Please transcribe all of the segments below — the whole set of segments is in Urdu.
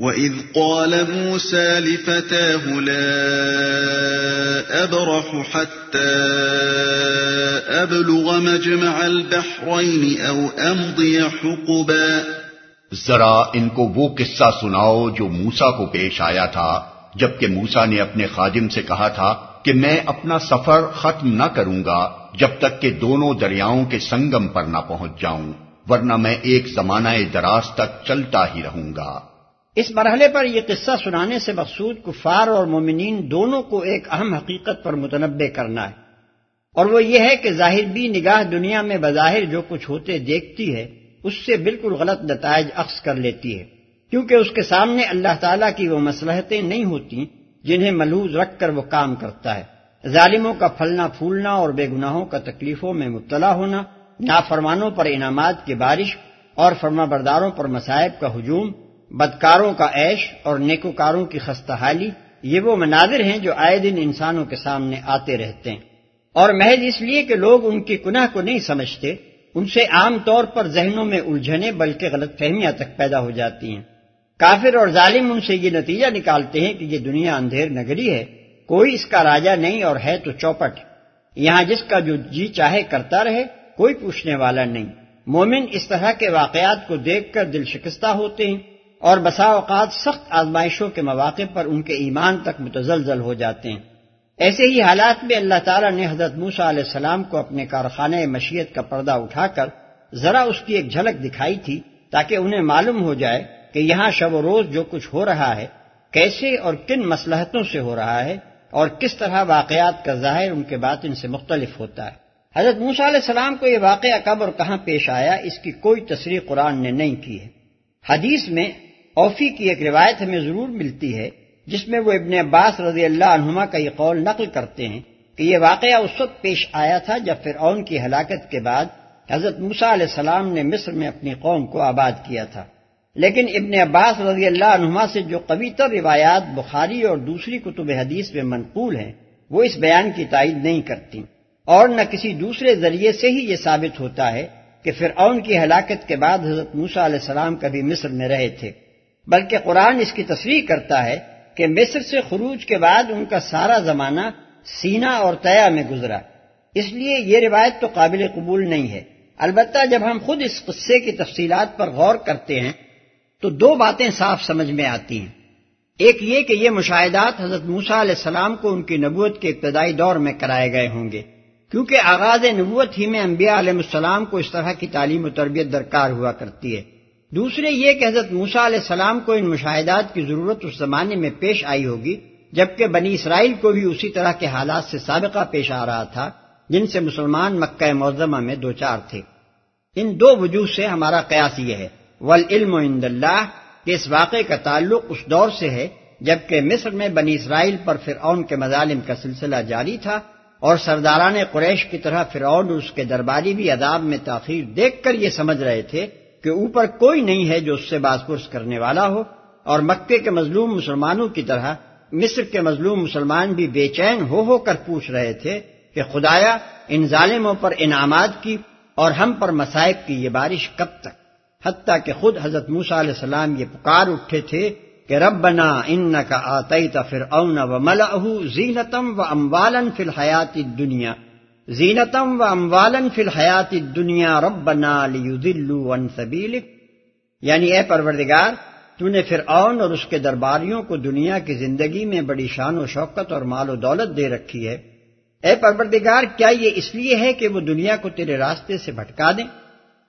وَإِذْ قَالَ مُوسَى لِفَتَاهُ لَا أَبْرَحُ حَتَّى أَبْلُغَ مَجْمَعَ الْبَحْرَيْنِ أَوْ أَمْضِيَ حُقُبًا ذرا ان کو وہ قصہ سناؤ جو موسا کو پیش آیا تھا، جبکہ موسا نے اپنے خادم سے کہا تھا کہ میں اپنا سفر ختم نہ کروں گا جب تک کہ دونوں دریاؤں کے سنگم پر نہ پہنچ جاؤں، ورنہ میں ایک زمانہ دراز تک چلتا ہی رہوں گا۔ اس مرحلے پر یہ قصہ سنانے سے مقصود کفار اور مومنین دونوں کو ایک اہم حقیقت پر متنبع کرنا ہے۔ اور وہ یہ ہے کہ ظاہر بھی نگاہ دنیا میں بظاہر جو کچھ ہوتے دیکھتی ہے، اس سے بالکل غلط نتائج عکس کر لیتی ہے۔ کیونکہ اس کے سامنے اللہ تعالیٰ کی وہ مسلحتیں نہیں ہوتی جنہیں ملوز رکھ کر وہ کام کرتا ہے۔ ظالموں کا پھلنا پھولنا اور بے گناہوں کا تکلیفوں میں مبتلا ہونا، نافرمانوں پر انعامات کی بارش اور فرما برداروں پر مصائب کا ہجوم بدکاروں کا عیش اور نیکوکاروں کی خستہ حالی یہ وہ مناظر ہیں جو آئے دن انسانوں کے سامنے آتے رہتے ہیں۔ اور محض اس لیے کہ لوگ ان کی گناہ کو نہیں سمجھتے، ان سے عام طور پر ذہنوں میں الجھنے بلکہ غلط فہمیاں تک پیدا ہو جاتی ہیں۔ کافر اور ظالم ان سے یہ نتیجہ نکالتے ہیں کہ یہ دنیا اندھیر نگری ہے۔ کوئی اس کا راجہ نہیں اور ہے تو چوپٹ۔ یہاں جس کا جو جی چاہے کرتا رہے، کوئی پوچھنے والا نہیں۔ مومن اس طرح کے واقعات کو دیکھ کر دل شکستہ ہوتے ہیں۔ اور بسا اوقات سخت آزمائشوں کے مواقع پر ان کے ایمان تک متزلزل ہو جاتے ہیں۔ ایسے ہی حالات میں اللہ تعالیٰ نے حضرت موسا علیہ السلام کو اپنے کارخانے مشیت کا پردہ اٹھا کر ذرا اس کی ایک جھلک دکھائی تھی تاکہ انہیں معلوم ہو جائے کہ یہاں شب و روز جو کچھ ہو رہا ہے، کیسے اور کن مسلحتوں سے ہو رہا ہے اور کس طرح واقعات کا ظاہر ان کے باطن سے مختلف ہوتا ہے۔ حضرت موسا علیہ السلام کو یہ واقعہ کب اور کہاں پیش آیا، اس کی کوئی تصریح قرآن نے نہیں کی ہے۔ حدیث میں اوفی کی ایک روایت ہمیں ضرور ملتی ہے، جس میں وہ ابن عباس رضی اللہ عنہما کا یہ قول نقل کرتے ہیں کہ یہ واقعہ اس وقت پیش آیا تھا جب فرعون کی ہلاکت کے بعد حضرت موسا علیہ السلام نے مصر میں اپنی قوم کو آباد کیا تھا۔ لیکن ابن عباس رضی اللہ عنہما سے جو تر روایات بخاری اور دوسری کتب حدیث میں منقول ہیں، وہ اس بیان کی تائید نہیں کرتی۔ اور نہ کسی دوسرے ذریعے سے ہی یہ ثابت ہوتا ہے کہ فرعون کی ہلاکت کے بعد حضرت موسا علیہ السلام کبھی مصر میں رہے تھے۔ بلکہ قرآن اس کی تصریح کرتا ہے کہ مصر سے خروج کے بعد ان کا سارا زمانہ سینا اور تیا میں گزرا۔ اس لیے یہ روایت تو قابل قبول نہیں ہے۔ البتہ جب ہم خود اس قصے کی تفصیلات پر غور کرتے ہیں، تو دو باتیں صاف سمجھ میں آتی ہیں۔ ایک یہ کہ یہ مشاہدات حضرت موسا علیہ السلام کو ان کی نبوت کے ابتدائی دور میں کرائے گئے ہوں گے۔ کیونکہ آغاز نبوت ہی میں انبیاء علیہ السلام کو اس طرح کی تعلیم و تربیت درکار ہوا کرتی ہے۔ دوسرے یہ کہ حضرت موسا علیہ السلام کو ان مشاہدات کی ضرورت اس زمانے میں پیش آئی ہوگی، جبکہ بنی اسرائیل کو بھی اسی طرح کے حالات سے سابقہ پیش آ رہا تھا، جن سے مسلمان مکہ معظمہ میں دو چار تھے۔ ان دو وجوہ سے ہمارا قیاس یہ ہے، والعلم عند اللہ، کہ اس واقعے کا تعلق اس دور سے ہے، جبکہ مصر میں بنی اسرائیل پر فرعون کے مظالم کا سلسلہ جاری تھا، اور سرداران قریش کی طرح فرعون اس کے درباری بھی عذاب میں تاخیر دیکھ کر یہ سمجھ رہے تھے کہ اوپر کوئی نہیں ہے جو اس سے باز پرس کرنے والا ہو، اور مکے کے مظلوم مسلمانوں کی طرح مصر کے مظلوم مسلمان بھی بے چین ہو ہو کر پوچھ رہے تھے کہ خدایا، ان ظالموں پر انعامات کی اور ہم پر مسائب کی یہ بارش کب تک؟ حتیٰ کہ خود حضرت موسا علیہ السلام یہ پکار اٹھے تھے کہ رب ان کا آتی تفر اون و ملا زینتم و اموالن فی الحیات دنیا زینتم و اموالن فی الحیات دنیا رب بنا عن سبیلک۔ یعنی اے پروردگار، تو نے پھر اون اور اس کے درباریوں کو دنیا کی زندگی میں بڑی شان و شوکت اور مال و دولت دے رکھی ہے۔ اے پروردگار، کیا یہ اس لیے ہے کہ وہ دنیا کو تیرے راستے سے بھٹکا دیں؟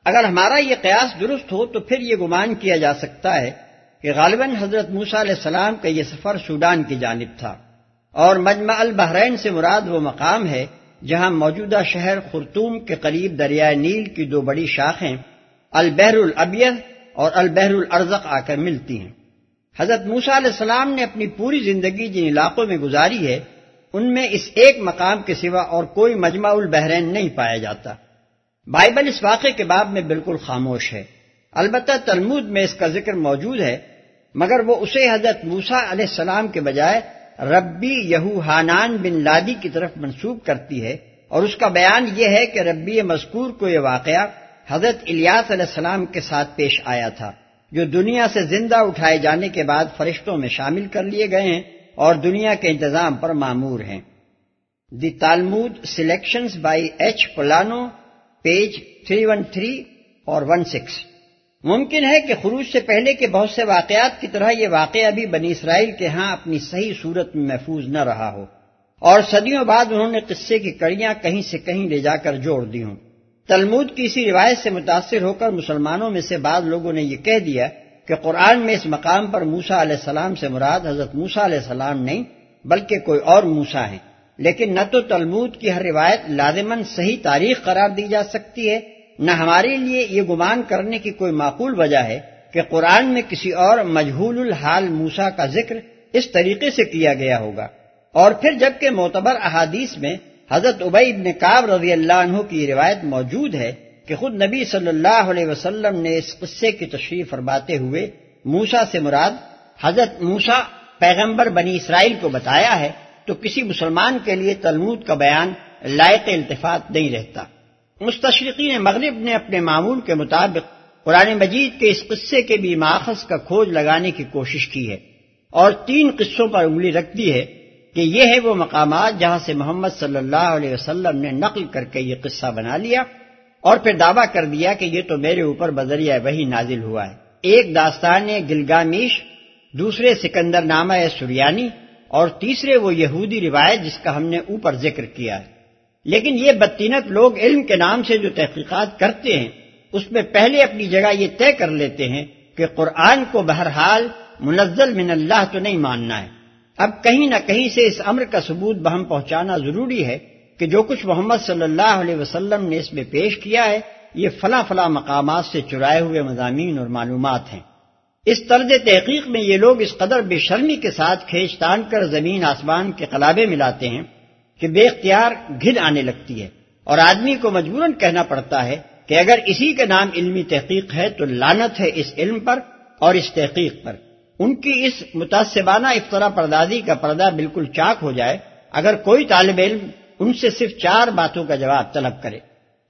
اگر ہمارا یہ قیاس درست ہو تو پھر یہ گمان کیا جا سکتا ہے کہ غالباً حضرت موسا علیہ السلام کا یہ سفر سوڈان کی جانب تھا۔ اور مجمع البحرین سے مراد وہ مقام ہے جہاں موجودہ شہر خرطوم کے قریب دریائے نیل کی دو بڑی شاخیں البحر الابیض اور البحر الارزق آ کر ملتی ہیں۔ حضرت موسا علیہ السلام نے اپنی پوری زندگی جن علاقوں میں گزاری ہے، ان میں اس ایک مقام کے سوا اور کوئی مجمع البحرین نہیں پایا جاتا۔ بائبل اس واقعے کے باب میں بالکل خاموش ہے۔ البتہ تلمود میں اس کا ذکر موجود ہے، مگر وہ اسے حضرت موسا علیہ السلام کے بجائے ربی یہو حانان بن لادی کی طرف منسوب کرتی ہے اور اس کا بیان یہ ہے کہ ربی مذکور کو یہ واقعہ حضرت الیاس علیہ السلام کے ساتھ پیش آیا تھا، جو دنیا سے زندہ اٹھائے جانے کے بعد فرشتوں میں شامل کر لیے گئے ہیں اور دنیا کے انتظام پر معمور ہیں۔ The Talmud selections by H Polano page 313 اور 16 ممکن ہے کہ خروج سے پہلے کے بہت سے واقعات کی طرح یہ واقعہ بھی بنی اسرائیل کے ہاں اپنی صحیح صورت میں محفوظ نہ رہا ہو۔ اور صدیوں بعد انہوں نے قصے کی کڑیاں کہیں سے کہیں لے جا کر جوڑ دی ہوں۔ تلمود کی اسی روایت سے متاثر ہو کر مسلمانوں میں سے بعض لوگوں نے یہ کہہ دیا کہ قرآن میں اس مقام پر موسا علیہ السلام سے مراد حضرت موسا علیہ السلام نہیں، بلکہ کوئی اور موسا ہے لیکن نہ تو تلمود کی ہر روایت لازمن صحیح تاریخ قرار دی جا سکتی ہے نہ ہمارے لیے یہ گمان کرنے کی کوئی معقول وجہ ہے کہ قرآن میں کسی اور مجہول الحال موسا کا ذکر اس طریقے سے کیا گیا ہوگا۔ اور پھر جبکہ معتبر احادیث میں حضرت ابئی ابن کاب رضی اللہ عنہ کی روایت موجود ہے کہ خود نبی صلی اللہ علیہ وسلم نے اس قصے کی تشریف فرماتے ہوئے موسا سے مراد حضرت موسا پیغمبر بنی اسرائیل کو بتایا ہے تو کسی مسلمان کے لیے تلمود کا بیان لائق التفات نہیں رہتا۔ مستشرقین مغرب نے اپنے معمول کے مطابق قرآن مجید کے اس قصے کے بھی ماخذ کا کھوج لگانے کی کوشش کی ہے اور تین قصوں پر انگلی رکھ دی ہے کہ یہ ہے وہ مقامات جہاں سے محمد صلی اللہ علیہ وسلم نے نقل کر کے یہ قصہ بنا لیا اور پھر دعویٰ کر دیا کہ یہ تو میرے اوپر بذریعہ وہی نازل ہوا ہے۔ ایک داستان گلگامیش، دوسرے سکندر نامہ سریانی اور تیسرے وہ یہودی روایت جس کا ہم نے اوپر ذکر کیا ہے۔ لیکن یہ بدتینت لوگ علم کے نام سے جو تحقیقات کرتے ہیں، اس میں پہلے اپنی جگہ یہ طے کر لیتے ہیں کہ قرآن کو بہرحال منزل من اللہ تو نہیں ماننا ہے۔ اب کہیں نہ کہیں سے اس امر کا ثبوت بہم پہنچانا ضروری ہے کہ جو کچھ محمد صلی اللہ علیہ وسلم نے اس میں پیش کیا ہے، یہ فلاں فلاں مقامات سے چرائے ہوئے مضامین اور معلومات ہیں۔ اس طرز تحقیق میں یہ لوگ اس قدر بے شرمی کے ساتھ کھینچ تان کر زمین آسمان کے قلابے ملاتے ہیں کہ بے اختیار گھن آنے لگتی ہے اور آدمی کو مجبوراً کہنا پڑتا ہے کہ اگر اسی کے نام علمی تحقیق ہے تو لانت ہے اس علم پر اور اس تحقیق پر۔ ان کی اس متاثبانہ افطرا پردازی کا پردہ بالکل چاک ہو جائے اگر کوئی طالب علم ان سے صرف چار باتوں کا جواب طلب کرے۔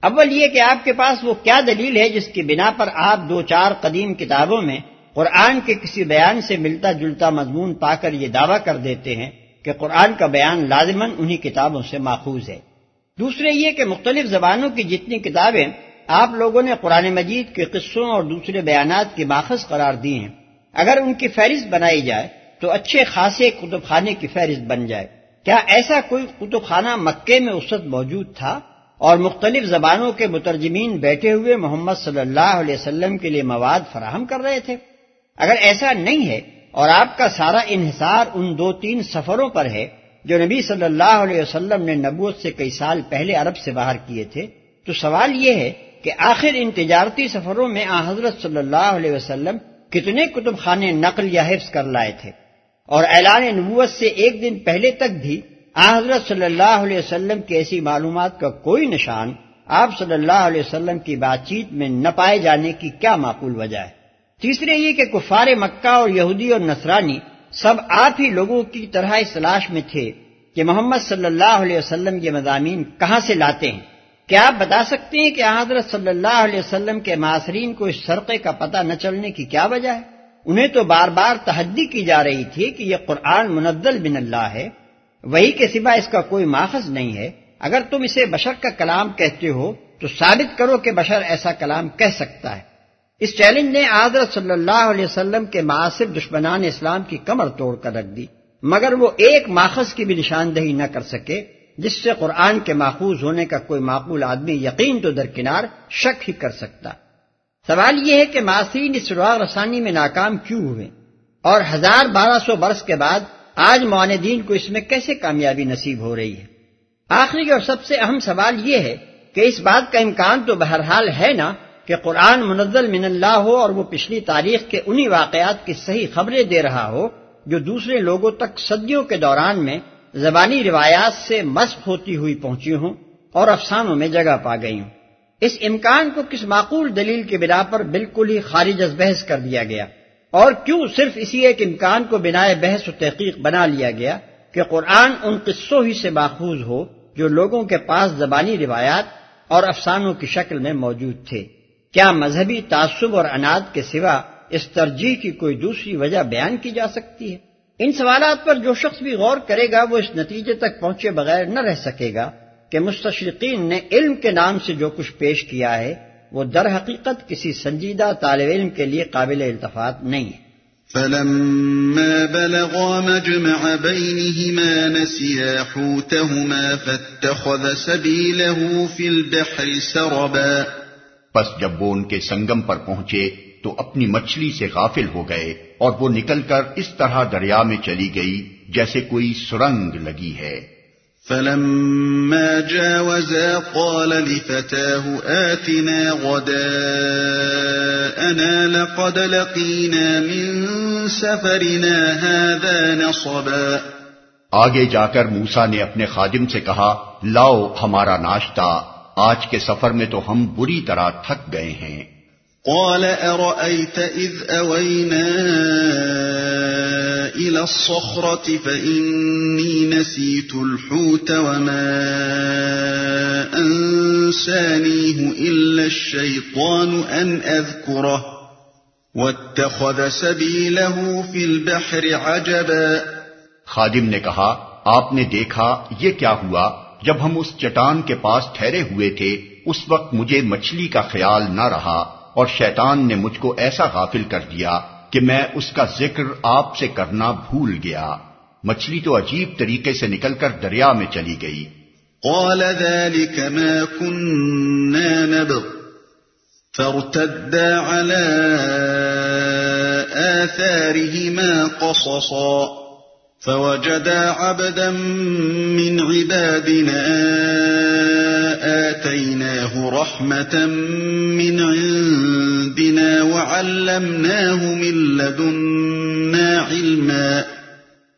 اول یہ کہ آپ کے پاس وہ کیا دلیل ہے جس کی بنا پر آپ دو چار قدیم کتابوں میں قرآن کے کسی بیان سے ملتا جلتا مضمون پا کر یہ دعویٰ کر دیتے ہیں کہ قرآن کا بیان لازمن انہی کتابوں سے ماخوذ ہے۔ دوسرے یہ کہ مختلف زبانوں کی جتنی کتابیں آپ لوگوں نے قرآن مجید کے قصوں اور دوسرے بیانات کی ماخذ قرار دی ہیں۔ اگر ان کی فہرست بنائی جائے تو اچھے خاصے کتب خانے کی فہرست بن جائے۔ کیا ایسا کوئی کتب خانہ مکے میں اس وقت موجود تھا اور مختلف زبانوں کے مترجمین بیٹھے ہوئے محمد صلی اللہ علیہ وسلم کے لیے مواد فراہم کر رہے تھے؟ اگر ایسا نہیں ہے اور آپ کا سارا انحصار ان دو تین سفروں پر ہے جو نبی صلی اللہ علیہ وسلم نے نبوت سے کئی سال پہلے عرب سے باہر کیے تھے۔ تو سوال یہ ہے کہ آخر ان تجارتی سفروں میں آ حضرت صلی اللہ علیہ وسلم کتنے کتب خانے نقل یا حفظ کر لائے تھے؟ اور اعلان نبوت سے ایک دن پہلے تک بھی آ حضرت صلی اللہ علیہ وسلم کی ایسی معلومات کا کوئی نشان آپ صلی اللہ علیہ وسلم کی بات چیت میں نہ پائے جانے کی کیا معقول وجہ ہے؟ تیسرے یہ کہ کفار مکہ اور یہودی اور نصرانی سب آپ ہی لوگوں کی طرح اس تلاش میں تھے کہ محمد صلی اللہ علیہ وسلم کے مضامین کہاں سے لاتے ہیں؟ کیا آپ بتا سکتے ہیں کہ حضرت صلی اللہ علیہ وسلم کے معاصرین کو اس سرقے کا پتہ نہ چلنے کی کیا وجہ ہے؟ انہیں تو بار بار تحدی کی جا رہی تھی کہ یہ قرآن منزل بن اللہ ہے، وہی کے سوا اس کا کوئی ماخذ نہیں ہے۔ اگر تم اسے بشر کا کلام کہتے ہو تو ثابت کرو کہ بشر ایسا کلام کہہ سکتا ہے۔ اس چیلنج نے حضرت صلی اللہ علیہ وسلم کے معاصر دشمنان اسلام کی کمر توڑ کر رکھ دی، مگر وہ ایک ماخذ کی بھی نشاندہی نہ کر سکے، جس سے قرآن کے ماخوذ ہونے کا کوئی معقول آدمی یقین تو درکنار شک ہی کر سکتا۔ سوال یہ ہے کہ معاشرین اس سراغ رسانی میں ناکام کیوں ہوئے؟ اور ہزار بارہ سو برس کے بعد آج معاندین کو اس میں کیسے کامیابی نصیب ہو رہی ہے؟ آخری اور سب سے اہم سوال یہ ہے کہ اس بات کا امکان تو بہرحال ہے نا کہ قرآن منزل من اللہ ہو اور وہ پچھلی تاریخ کے انہی واقعات کی صحیح خبریں دے رہا ہو جو دوسرے لوگوں تک صدیوں کے دوران میں زبانی روایات سے مسق ہوتی ہوئی پہنچی ہوں اور افسانوں میں جگہ پا گئی ہوں۔ اس امکان کو کس معقول دلیل کے بنا پر بالکل ہی خارج از بحث کر دیا گیا۔ اور کیوں صرف اسی ایک امکان کو بنا بحث و تحقیق بنا لیا گیا کہ قرآن ان قصوں ہی سے باخوذ ہو جو لوگوں کے پاس زبانی روایات اور افسانوں کی شکل میں موجود تھے۔ کیا مذہبی تعصب اور اناد کے سوا اس ترجیح کی کوئی دوسری وجہ بیان کی جا سکتی ہے؟ ان سوالات پر جو شخص بھی غور کرے گا، وہ اس نتیجے تک پہنچے بغیر نہ رہ سکے گا کہ مستشرقین نے علم کے نام سے جو کچھ پیش کیا ہے، وہ در حقیقت کسی سنجیدہ طالب علم کے لیے قابل التفات نہیں ہے۔ فلما بلغا مجمع بينهما نسيا حوتهما فاتخذ سبيله في البحر سربا پس جب وہ ان کے سنگم پر پہنچے تو اپنی مچھلی سے غافل ہو گئے اور وہ نکل کر اس طرح دریا میں چلی گئی جیسے کوئی سرنگ لگی ہے۔ فلما جاوزا قال لفتاه آتنا غداءنا لقد لقينا من سفرنا هذا نصبا۔ آگے جا کر موسا نے اپنے خادم سے کہا لاؤ ہمارا ناشتہ۔ آج کے سفر میں تو ہم بری طرح تھک گئے ہیں۔ قال أرأيت إذ أوينا إلى الصخرة فإني نسيت الحوت وما أنسانيه إلا الشيطان أن أذكره واتخذ سبيله في البحر عجبا۔ خادم نے کہا آپ نے دیکھا یہ کیا ہوا؟ جب ہم اس چٹان کے پاس ٹھہرے ہوئے تھے، اس وقت مجھے مچھلی کا خیال نہ رہا اور شیطان نے مجھ کو ایسا غافل کر دیا کہ میں اس کا ذکر آپ سے کرنا بھول گیا۔ مچھلی تو عجیب طریقے سے نکل کر دریا میں چلی گئی۔ قال ذلك ما كنا نبغ۔ فارتدا على آثارهما قصصا۔ فوجدا عبدا من عبادنا آتيناه رحمة من عندنا وعلمناه من لدنا علما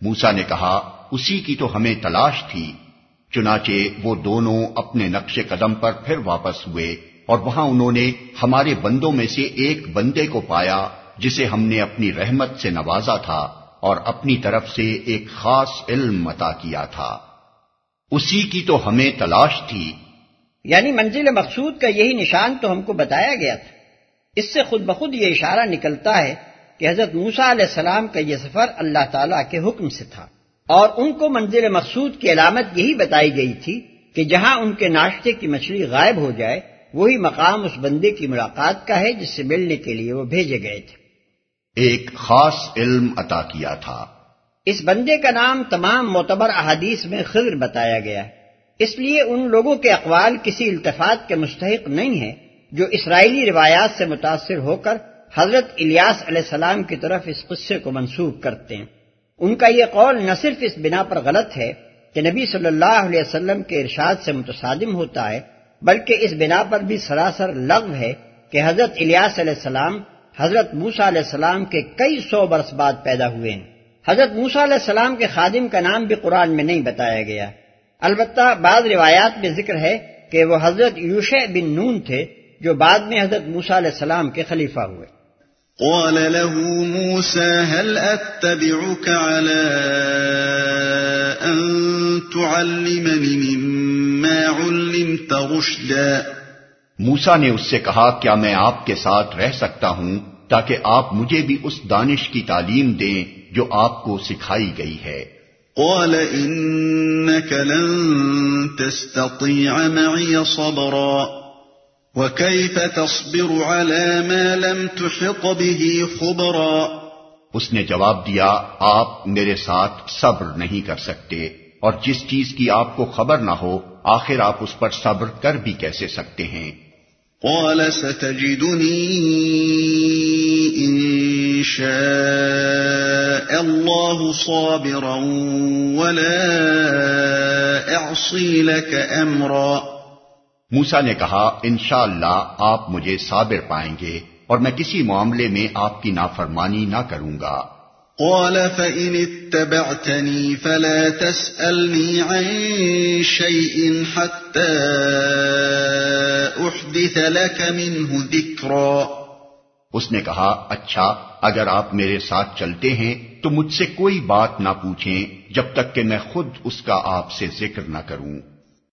موسا نے کہا، اسی کی تو ہمیں تلاش تھی، چنانچہ وہ دونوں اپنے نقش قدم پر پھر واپس ہوئے اور وہاں انہوں نے ہمارے بندوں میں سے ایک بندے کو پایا، جسے ہم نے اپنی رحمت سے نوازا تھا۔ اور اپنی طرف سے ایک خاص علم عطا کیا تھا۔ اسی کی تو ہمیں تلاش تھی۔ یعنی منزل مقصود کا یہی نشان تو ہم کو بتایا گیا تھا۔ اس سے خود بخود یہ اشارہ نکلتا ہے کہ حضرت موسا علیہ السلام کا یہ سفر اللہ تعالیٰ کے حکم سے تھا۔ اور ان کو منزل مقصود کی علامت یہی بتائی گئی تھی کہ جہاں ان کے ناشتے کی مچھلی غائب ہو جائے، وہی مقام اس بندے کی ملاقات کا ہے جس سے ملنے کے لیے وہ بھیجے گئے تھے۔ ایک خاص علم عطا کیا تھا۔ اس بندے کا نام تمام معتبر احادیث میں خضر بتایا گیا۔ ہے اس لیے ان لوگوں کے اقوال کسی التفات کے مستحق نہیں ہیں جو اسرائیلی روایات سے متاثر ہو کر حضرت الیاس علیہ السلام کی طرف اس قصے کو منسوخ کرتے ہیں۔ ان کا یہ قول نہ صرف اس بنا پر غلط ہے کہ نبی صلی اللہ علیہ وسلم کے ارشاد سے متصادم ہوتا ہے، بلکہ اس بنا پر بھی سراسر لغو ہے کہ حضرت الیاس علیہ السلام حضرت موسا علیہ السلام کے کئی سو برس بعد پیدا ہوئے ہیں۔ حضرت موسا علیہ السلام کے خادم کا نام بھی قرآن میں نہیں بتایا گیا۔ البتہ بعض روایات میں ذکر ہے کہ وہ حضرت یوش بن نون تھے جو بعد میں حضرت موسا علیہ السلام کے خلیفہ ہوئے۔ قال له موسى هل أتبعك على أن تعلمني مما علمت رشدا؟ موسا نے اس سے کہا کیا میں آپ کے ساتھ رہ سکتا ہوں؟ تاکہ آپ مجھے بھی اس دانش کی تعلیم دیں جو آپ کو سکھائی گئی ہے۔ قال إنك لن تستطيع معي صبرا وكيف تصبر على ما لم تحط به خبرا اس نے جواب دیا آپ میرے ساتھ صبر نہیں کر سکتے اور جس چیز کی آپ کو خبر نہ ہو آخر آپ اس پر صبر کر بھی کیسے سکتے ہیں؟ قال ستجدني إن شاء الله صابرا ولا أعصي لك أمرا۔ موسا نے کہا، انشاءاللہ آپ مجھے صابر پائیں گے اور میں کسی معاملے میں آپ کی نافرمانی نہ کروں گا۔ قال فإن اتبعتني فلا تسألني عن شيء حتى أحدث لك منه ذكرا۔ اس نے کہا اچھا اگر آپ میرے ساتھ چلتے ہیں تو مجھ سے کوئی بات نہ پوچھیں جب تک کہ میں خود اس کا آپ سے ذکر نہ کروں۔